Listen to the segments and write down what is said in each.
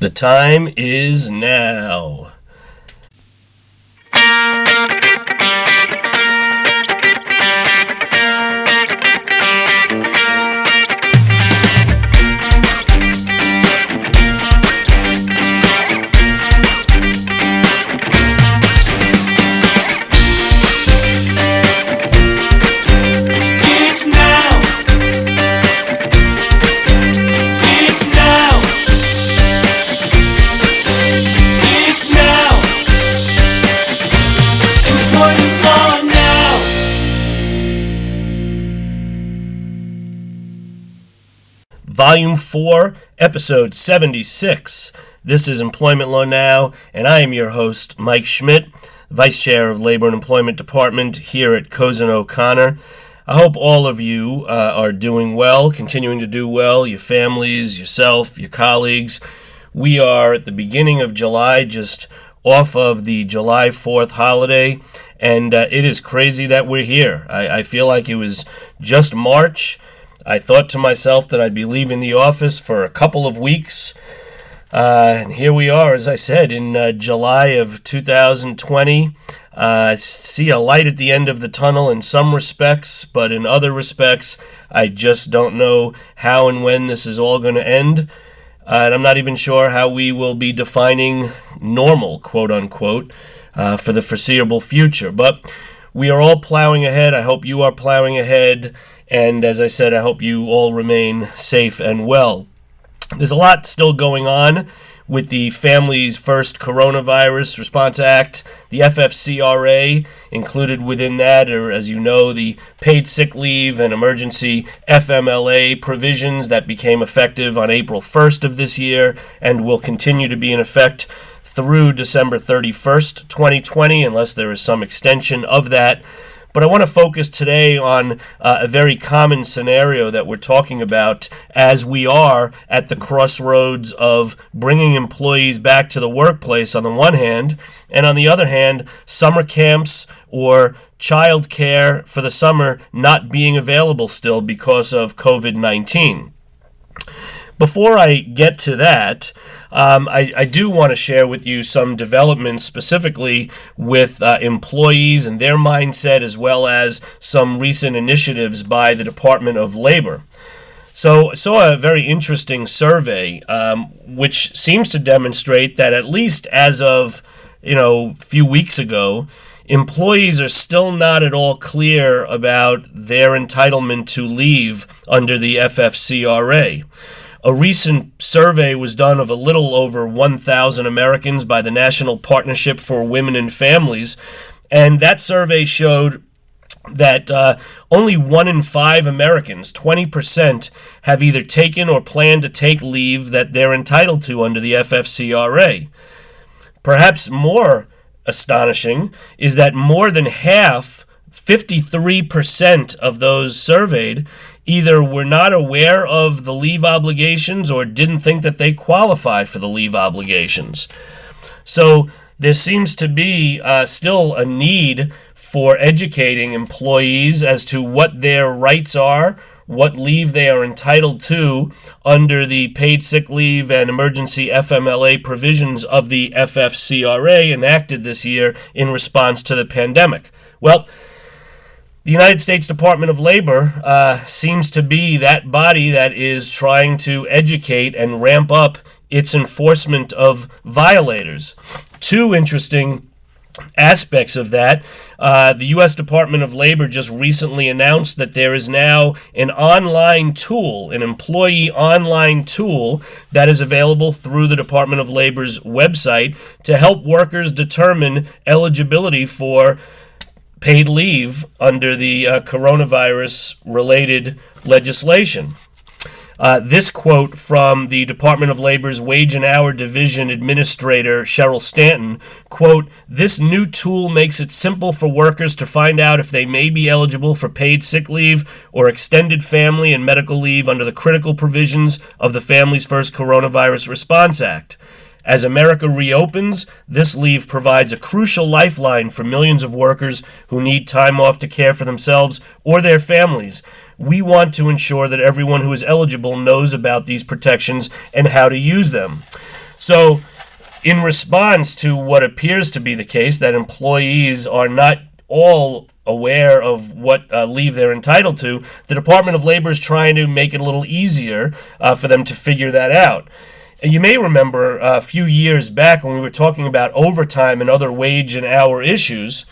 The time is now. Volume 4, Episode 76. This is Employment Law Now, and I am your host, Mike Schmidt, Vice Chair of Labor and Employment Department here at Cozen O'Connor. I hope all of you uh, are doing well, continuing to do well, your families, yourself, your colleagues. We are at the beginning of July, just off of the July 4th holiday, and uh, it is crazy that we're here. I, I feel like it was just March. I thought to myself that I'd be leaving the office for a couple of weeks. Uh, and here we are, as I said, in uh, July of 2020. Uh, see a light at the end of the tunnel in some respects, but in other respects, I just don't know how and when this is all going to end. Uh, and I'm not even sure how we will be defining normal, quote unquote, uh, for the foreseeable future. But we are all plowing ahead. I hope you are plowing ahead. And as I said, I hope you all remain safe and well. There's a lot still going on with the Families First Coronavirus Response Act. The FFCRA included within that are, as you know, the paid sick leave and emergency FMLA provisions that became effective on April 1st of this year and will continue to be in effect through December 31st, 2020, unless there is some extension of that. But I want to focus today on uh, a very common scenario that we're talking about as we are at the crossroads of bringing employees back to the workplace on the one hand, and on the other hand, summer camps or child care for the summer not being available still because of COVID 19. Before I get to that, um, I, I, do want to share with you some developments specifically with uh, employees and their mindset, as well as some recent initiatives by the Department of Labor. So, I saw a very interesting survey, um, which seems to demonstrate that at least as of you know a few weeks ago, employees are still not at all clear about their entitlement to leave under the FFCRA. A recent survey was done of a little over 1,000 Americans by the National Partnership for Women and Families, and that survey showed that uh, only one in five Americans, 20%, have either taken or plan to take leave that they're entitled to under the FFCRA. Perhaps more astonishing is that more than half, 53% of those surveyed, either were not aware of the leave obligations or didn't think that they qualify for the leave obligations. So there seems to be uh, still a need for educating employees as to what their rights are, what leave they are entitled to under the paid sick leave and emergency FMLA provisions of the FFCRA enacted this year in response to the pandemic. Well, the United States Department of Labor uh, seems to be that body that is trying to educate and ramp up its enforcement of violators. Two interesting aspects of that. Uh, the U.S. Department of Labor just recently announced that there is now an online tool, an employee online tool that is available through the Department of Labor's website to help workers determine eligibility for paid leave under the uh, coronavirus related legislation. Uh, this quote from the Department of Labor's Wage and Hour Division Administrator Cheryl Stanton quote, This new tool makes it simple for workers to find out if they may be eligible for paid sick leave or extended family and medical leave under the critical provisions of the Families First Coronavirus Response Act. As America reopens, this leave provides a crucial lifeline for millions of workers who need time off to care for themselves or their families. We want to ensure that everyone who is eligible knows about these protections and how to use them. So, in response to what appears to be the case, that employees are not all aware of what uh, leave they're entitled to, the Department of Labor is trying to make it a little easier uh, for them to figure that out. You may remember a few years back when we were talking about overtime and other wage and hour issues,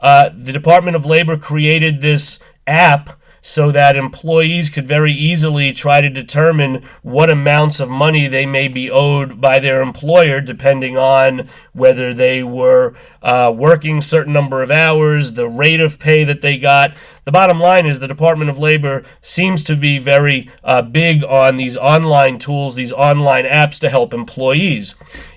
uh, the Department of Labor created this app so that employees could very easily try to determine what amounts of money they may be owed by their employer, depending on whether they were uh, working certain number of hours, the rate of pay that they got. The bottom line is the Department of Labor seems to be very uh, big on these online tools, these online apps to help employees.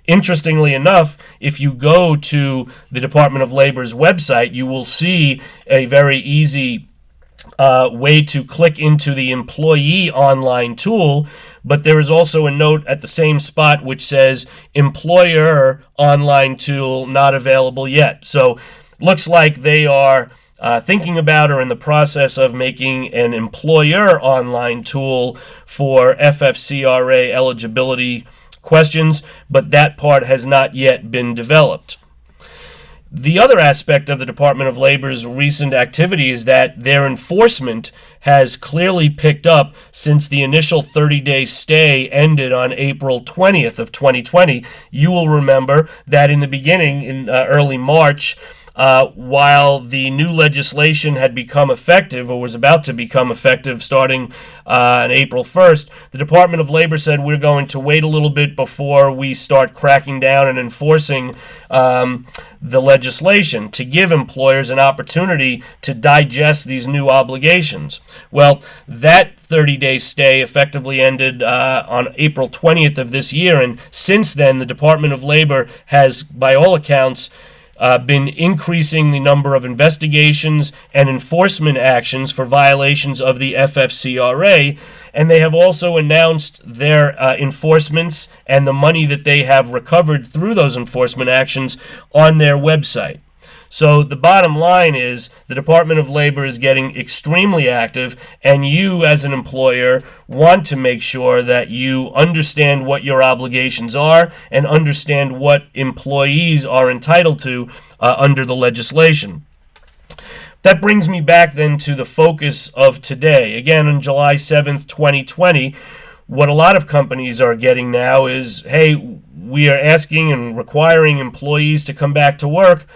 Interestingly enough, if you go to the Department of Labor's website, you will see a very easy uh, way to click into the employee online tool, but there is also a note at the same spot which says employer online tool not available yet. So looks like they are uh, thinking about or in the process of making an employer online tool for FFCRA eligibility questions, but that part has not yet been developed. The other aspect of the Department of Labor's recent activity is that their enforcement has clearly picked up since the initial 30-day stay ended on April 20th of 2020. You will remember that in the beginning in uh, early March uh, while the new legislation had become effective or was about to become effective starting uh, on April 1st, the Department of Labor said we're going to wait a little bit before we start cracking down and enforcing um, the legislation to give employers an opportunity to digest these new obligations. Well, that 30 day stay effectively ended uh, on April 20th of this year, and since then, the Department of Labor has, by all accounts, uh, been increasing the number of investigations and enforcement actions for violations of the FFCRA, and they have also announced their uh, enforcements and the money that they have recovered through those enforcement actions on their website. So the bottom line is the Department of Labor is getting extremely active, and you, as an employer, want to make sure that you understand what your obligations are and understand what employees are entitled to uh, under the legislation. That brings me back then to the focus of today. Again, on July 7th, 2020, what a lot of companies are getting now is hey, we are asking and requiring employees to come back to work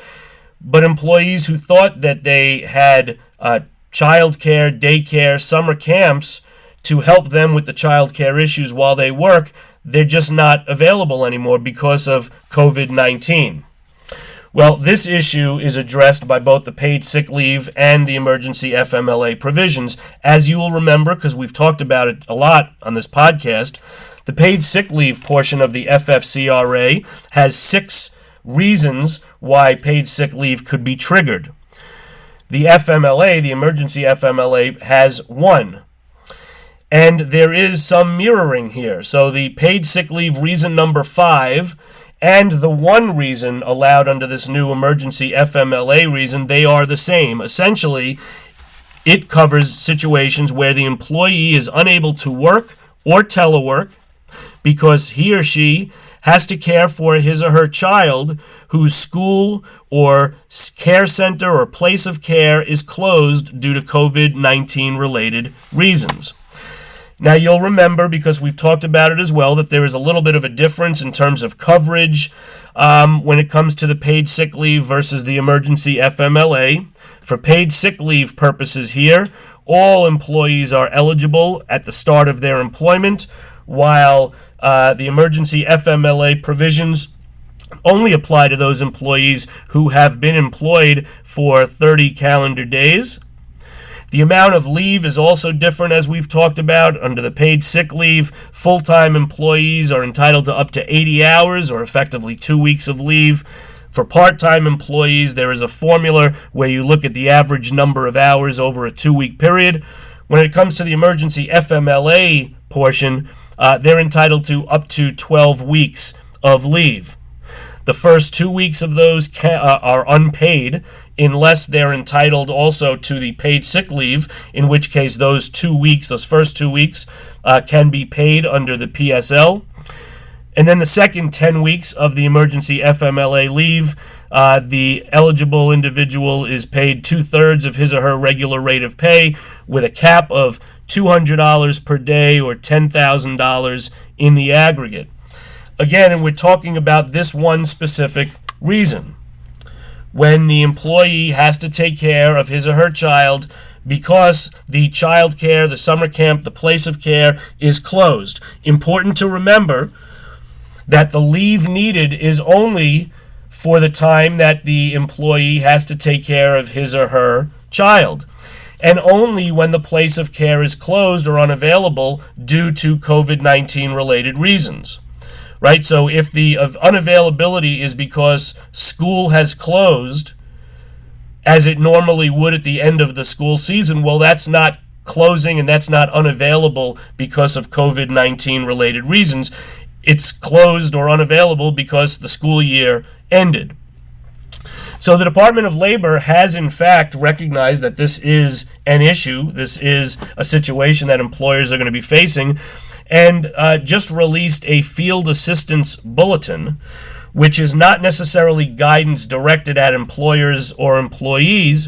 but employees who thought that they had uh, child care, daycare, summer camps to help them with the child care issues while they work, they're just not available anymore because of COVID 19. Well, this issue is addressed by both the paid sick leave and the emergency FMLA provisions. As you will remember, because we've talked about it a lot on this podcast, the paid sick leave portion of the FFCRA has six reasons why paid sick leave could be triggered. The FMLA, the emergency FMLA, has one. And there is some mirroring here. So the paid sick leave reason number five and the one reason allowed under this new emergency FMLA reason, they are the same. Essentially, it covers situations where the employee is unable to work or telework because he or she has to care for his or her child whose school or care center or place of care is closed due to COVID 19 related reasons. Now, you'll remember, because we've talked about it as well, that there is a little bit of a difference in terms of coverage um, when it comes to the paid sick leave versus the emergency FMLA. For paid sick leave purposes here, all employees are eligible at the start of their employment, while uh, the emergency FMLA provisions only apply to those employees who have been employed for 30 calendar days. The amount of leave is also different, as we've talked about. Under the paid sick leave, full time employees are entitled to up to 80 hours, or effectively two weeks of leave. For part time employees, there is a formula where you look at the average number of hours over a two week period. When it comes to the emergency FMLA portion, uh, they're entitled to up to 12 weeks of leave. The first two weeks of those ca- uh, are unpaid unless they're entitled also to the paid sick leave, in which case those two weeks, those first two weeks, uh, can be paid under the PSL. And then the second 10 weeks of the emergency FMLA leave, uh, the eligible individual is paid two thirds of his or her regular rate of pay with a cap of $200 per day or $10,000 in the aggregate. Again, and we're talking about this one specific reason. When the employee has to take care of his or her child because the child care, the summer camp, the place of care is closed. Important to remember that the leave needed is only for the time that the employee has to take care of his or her child, and only when the place of care is closed or unavailable due to COVID 19 related reasons. Right? So if the unavailability is because school has closed, as it normally would at the end of the school season, well, that's not closing and that's not unavailable because of COVID 19 related reasons. It's closed or unavailable because the school year ended. So the Department of Labor has, in fact, recognized that this is an issue. This is a situation that employers are going to be facing, and uh, just released a field assistance bulletin, which is not necessarily guidance directed at employers or employees,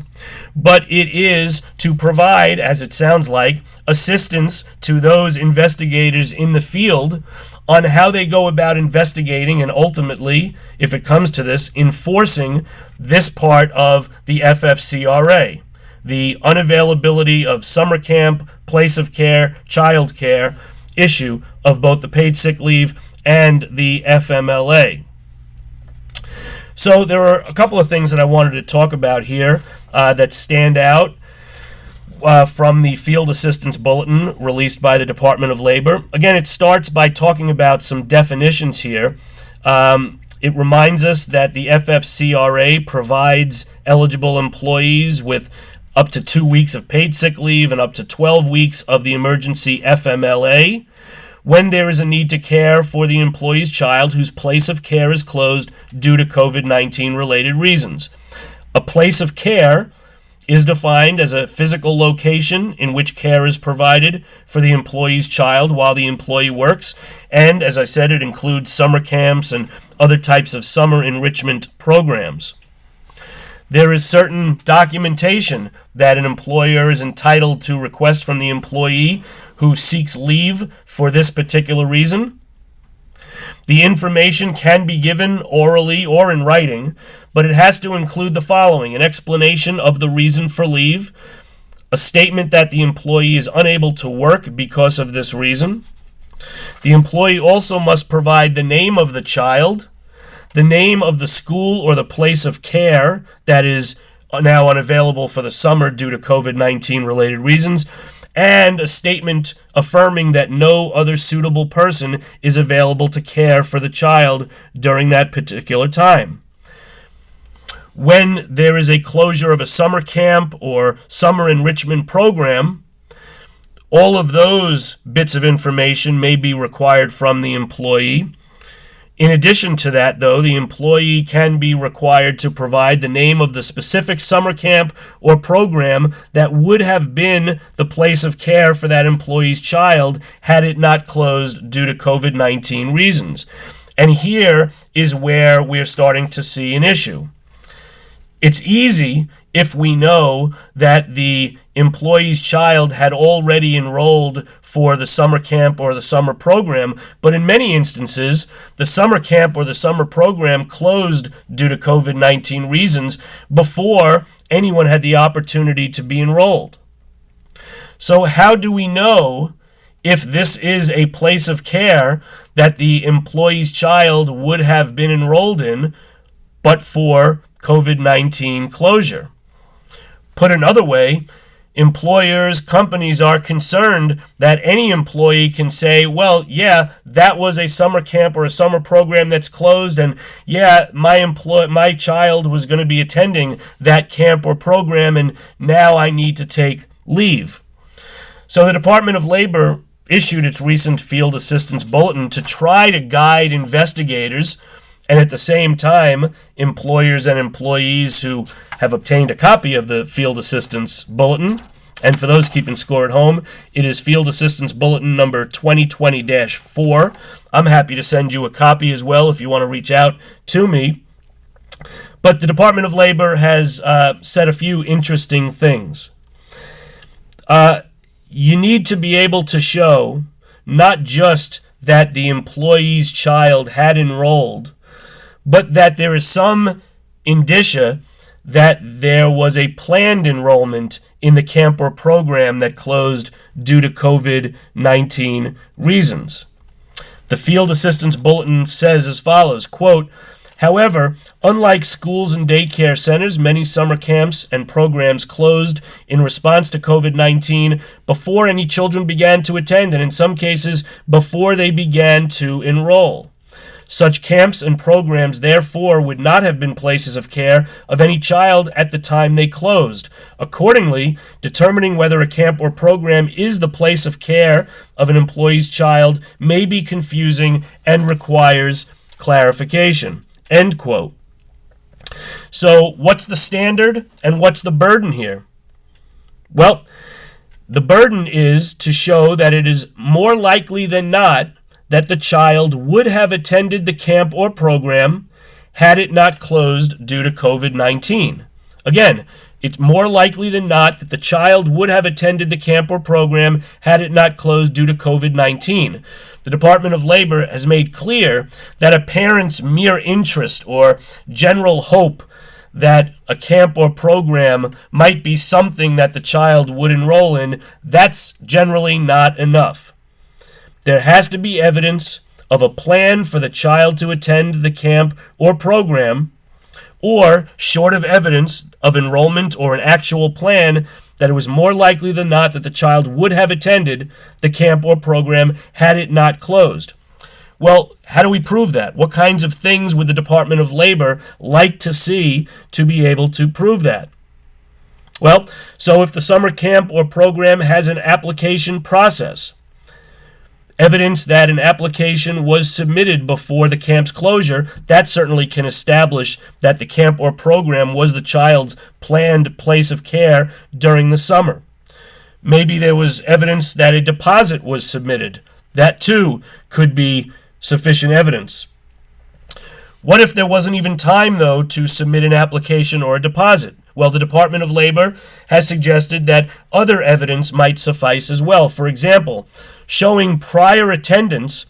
but it is to provide, as it sounds like, assistance to those investigators in the field on how they go about investigating and ultimately, if it comes to this, enforcing this part of the FFCRA the unavailability of summer camp, place of care, child care issue of both the paid sick leave and the FMLA. So, there are a couple of things that I wanted to talk about here uh, that stand out uh, from the Field Assistance Bulletin released by the Department of Labor. Again, it starts by talking about some definitions here. Um, it reminds us that the FFCRA provides eligible employees with up to two weeks of paid sick leave and up to 12 weeks of the emergency FMLA when there is a need to care for the employee's child whose place of care is closed due to COVID 19 related reasons. A place of care is defined as a physical location in which care is provided for the employee's child while the employee works. And as I said, it includes summer camps and other types of summer enrichment programs. There is certain documentation that an employer is entitled to request from the employee who seeks leave for this particular reason. The information can be given orally or in writing, but it has to include the following an explanation of the reason for leave, a statement that the employee is unable to work because of this reason. The employee also must provide the name of the child, the name of the school or the place of care that is now unavailable for the summer due to COVID 19 related reasons, and a statement affirming that no other suitable person is available to care for the child during that particular time when there is a closure of a summer camp or summer enrichment program, all of those bits of information may be required from the employee. In addition to that, though, the employee can be required to provide the name of the specific summer camp or program that would have been the place of care for that employee's child had it not closed due to COVID 19 reasons. And here is where we're starting to see an issue. It's easy if we know that the employee's child had already enrolled for the summer camp or the summer program, but in many instances, the summer camp or the summer program closed due to COVID 19 reasons before anyone had the opportunity to be enrolled. So, how do we know if this is a place of care that the employee's child would have been enrolled in but for COVID 19 closure. Put another way, employers, companies are concerned that any employee can say, well, yeah, that was a summer camp or a summer program that's closed, and yeah, my employ- my child was going to be attending that camp or program, and now I need to take leave. So the Department of Labor issued its recent field assistance bulletin to try to guide investigators and at the same time, employers and employees who have obtained a copy of the Field Assistance Bulletin And for those keeping score at home, it is Field Assistance Bulletin number 2020 4. I'm happy to send you a copy as well if you want to reach out to me. But the Department of Labor has uh, said a few interesting things. Uh, you need to be able to show not just that the employee's child had enrolled, but that there is some indicia that there was a planned enrollment in the camp or program that closed due to COVID 19 reasons. The Field Assistance Bulletin says as follows quote, However, unlike schools and daycare centers, many summer camps and programs closed in response to COVID 19 before any children began to attend, and in some cases, before they began to enroll. Such camps and programs, therefore, would not have been places of care of any child at the time they closed. Accordingly, determining whether a camp or program is the place of care of an employee's child may be confusing and requires clarification. End quote. So, what's the standard and what's the burden here? Well, the burden is to show that it is more likely than not that the child would have attended the camp or program had it not closed due to COVID 19. Again, it's more likely than not that the child would have attended the camp or program had it not closed due to COVID 19 the Department of Labor has made clear that a parent's mere interest or general hope that a camp or program might be something that the child would enroll in, that's generally not enough. There has to be evidence of a plan for the child to attend the camp or program, or, short of evidence of enrollment or an actual plan, that it was more likely than not that the child would have attended the camp or program had it not closed. Well, how do we prove that? What kinds of things would the Department of Labor like to see to be able to prove that? Well, so if the summer camp or program has an application process, evidence that an application was submitted before the camp's closure, that certainly can establish that the camp or program was the child's planned place of care during the summer. Maybe there was evidence that a deposit was submitted. That too could be sufficient evidence. What if there wasn't even time, though, to submit an application or a deposit? Well, the Department of Labor has suggested that other evidence might suffice as well. For example, showing prior attendance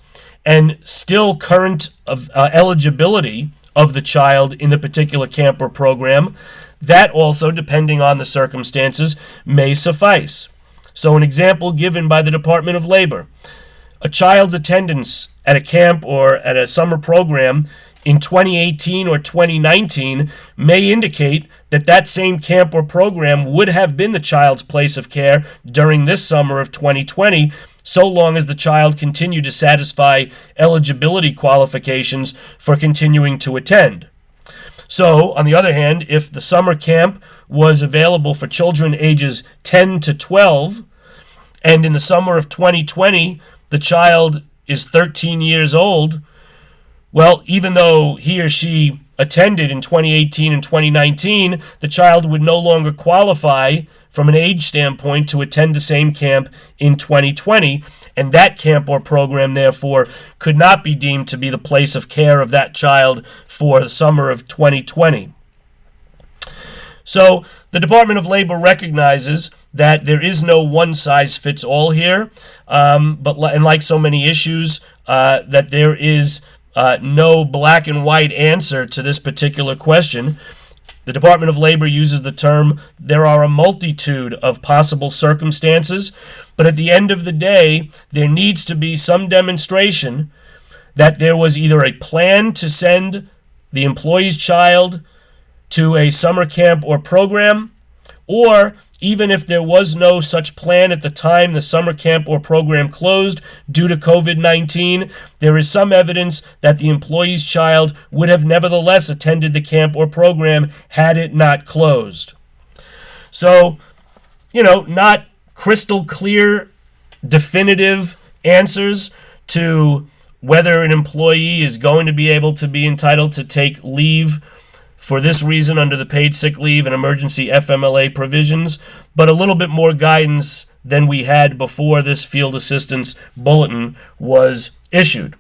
and still current of, uh, eligibility of the child in the particular camp or program. That also, depending on the circumstances, may suffice. So, an example given by the Department of Labor a child's attendance at a camp or at a summer program in 2018 or 2019 may indicate that that same camp or program would have been the child's place of care during this summer of 2020 so long as the child continued to satisfy eligibility qualifications for continuing to attend. So, on the other hand, if the summer camp was available for children ages 10 to 12, and in the summer of 2020 the child is 13 years old, well, even though he or she attended in 2018 and 2019, the child would no longer qualify from an age standpoint to attend the same camp in 2020. And that camp or program, therefore, could not be deemed to be the place of care of that child for the summer of 2020. So, the Department of Labor recognizes that there is no one size fits all here, um, but and like so many issues, uh, that there is uh, no black and white answer to this particular question. The Department of Labor uses the term there are a multitude of possible circumstances, but at the end of the day, there needs to be some demonstration that there was either a plan to send the employee's child to a summer camp or program, or even if there was no such plan at the time the summer camp or program closed due to COVID 19, there is some evidence that the employee's child would have nevertheless attended the camp or program had it not closed. So, you know, not crystal clear, definitive answers to whether an employee is going to be able to be entitled to take leave for this reason under the paid sick leave and emergency FMLA provisions, but a little bit more guidance than we had before this field assistance bulletin was issued.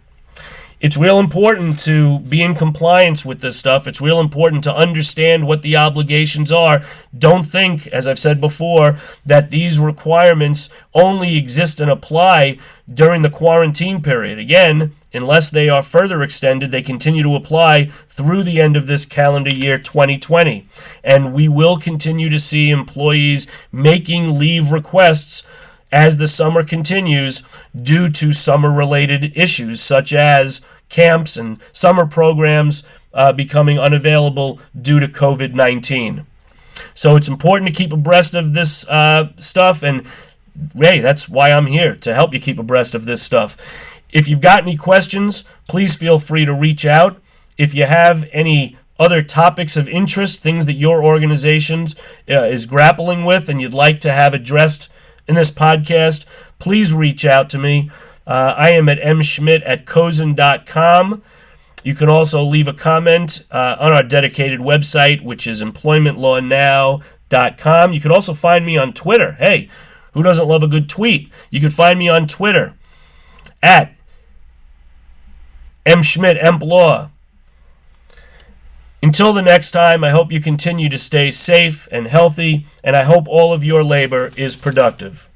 It's real important to be in compliance with this stuff. It's real important to understand what the obligations are. Don't think, as I've said before, that these requirements only exist and apply during the quarantine period. Again, unless they are further extended, they continue to apply through the end of this calendar year 2020. And we will continue to see employees making leave requests as the summer continues due to summer related issues such as camps and summer programs uh, becoming unavailable due to COVID 19. So it's important to keep abreast of this uh, stuff, and hey, that's why I'm here to help you keep abreast of this stuff. If you've got any questions, please feel free to reach out. If you have any other topics of interest, things that your organization uh, is grappling with and you'd like to have addressed in this podcast, please reach out to me. Uh, I am at mschmidt at cozen.com. You can also leave a comment uh, on our dedicated website, which is employmentlawnow.com. You can also find me on Twitter. Hey, who doesn't love a good tweet? You can find me on Twitter at mschmidt emplaw. Until the next time, I hope you continue to stay safe and healthy, and I hope all of your labor is productive.